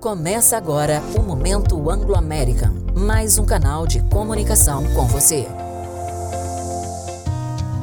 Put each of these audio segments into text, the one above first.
Começa agora o Momento Anglo-American, mais um canal de comunicação com você.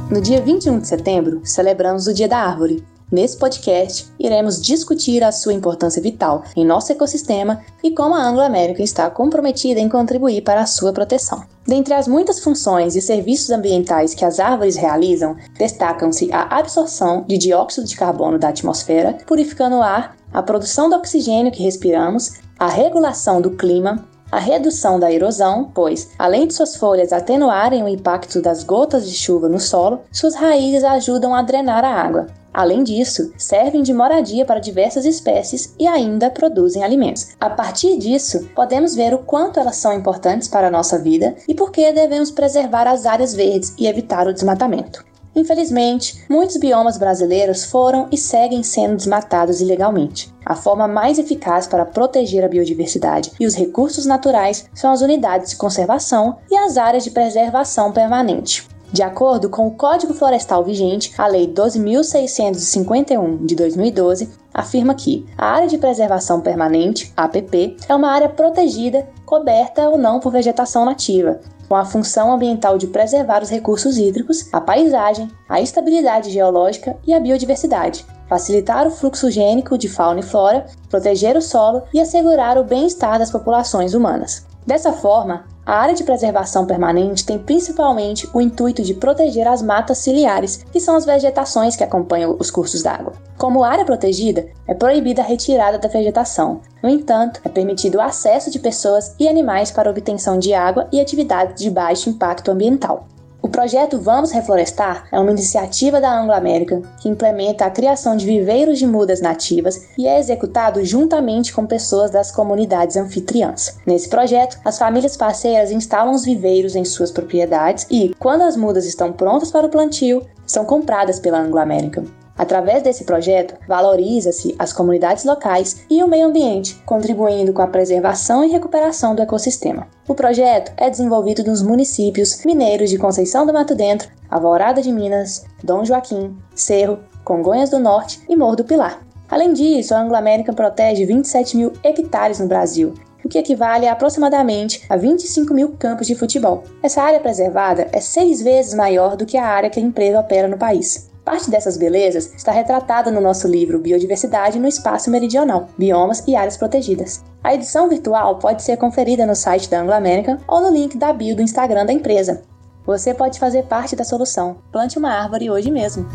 No dia 21 de setembro, celebramos o Dia da Árvore. Nesse podcast, iremos discutir a sua importância vital em nosso ecossistema e como a Anglo-American está comprometida em contribuir para a sua proteção. Dentre as muitas funções e serviços ambientais que as árvores realizam, destacam-se a absorção de dióxido de carbono da atmosfera, purificando o ar a produção do oxigênio que respiramos, a regulação do clima, a redução da erosão, pois, além de suas folhas atenuarem o impacto das gotas de chuva no solo, suas raízes ajudam a drenar a água. Além disso, servem de moradia para diversas espécies e ainda produzem alimentos. A partir disso, podemos ver o quanto elas são importantes para a nossa vida e por que devemos preservar as áreas verdes e evitar o desmatamento. Infelizmente, muitos biomas brasileiros foram e seguem sendo desmatados ilegalmente. A forma mais eficaz para proteger a biodiversidade e os recursos naturais são as unidades de conservação e as áreas de preservação permanente. De acordo com o Código Florestal vigente, a Lei 12.651 de 2012 afirma que a área de preservação permanente, APP, é uma área protegida, coberta ou não por vegetação nativa, com a função ambiental de preservar os recursos hídricos, a paisagem, a estabilidade geológica e a biodiversidade, facilitar o fluxo gênico de fauna e flora, proteger o solo e assegurar o bem-estar das populações humanas. Dessa forma, a área de preservação permanente tem principalmente o intuito de proteger as matas ciliares, que são as vegetações que acompanham os cursos d'água. Como área protegida, é proibida a retirada da vegetação. No entanto, é permitido o acesso de pessoas e animais para obtenção de água e atividades de baixo impacto ambiental. O projeto Vamos Reflorestar é uma iniciativa da Anglo-América que implementa a criação de viveiros de mudas nativas e é executado juntamente com pessoas das comunidades anfitriãs. Nesse projeto, as famílias parceiras instalam os viveiros em suas propriedades e, quando as mudas estão prontas para o plantio, são compradas pela Anglo-América. Através desse projeto, valoriza-se as comunidades locais e o meio ambiente, contribuindo com a preservação e recuperação do ecossistema. O projeto é desenvolvido nos municípios mineiros de Conceição do Mato Dentro, Alvorada de Minas, Dom Joaquim, Cerro, Congonhas do Norte e Morro do Pilar. Além disso, a Anglo-América protege 27 mil hectares no Brasil, o que equivale a aproximadamente a 25 mil campos de futebol. Essa área preservada é seis vezes maior do que a área que a empresa opera no país. Parte dessas belezas está retratada no nosso livro Biodiversidade no Espaço Meridional, Biomas e Áreas Protegidas. A edição virtual pode ser conferida no site da Anglo American ou no link da bio do Instagram da empresa. Você pode fazer parte da solução. Plante uma árvore hoje mesmo.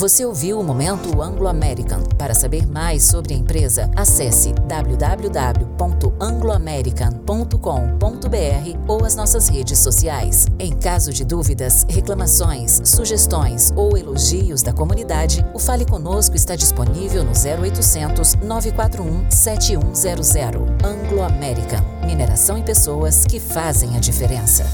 Você ouviu o Momento Anglo-American. Para saber mais sobre a empresa, acesse www.angloamerican.com.br ou as nossas redes sociais. Em caso de dúvidas, reclamações, sugestões ou elogios da comunidade, o Fale Conosco está disponível no 0800 941 7100. Anglo-American. Mineração em pessoas que fazem a diferença.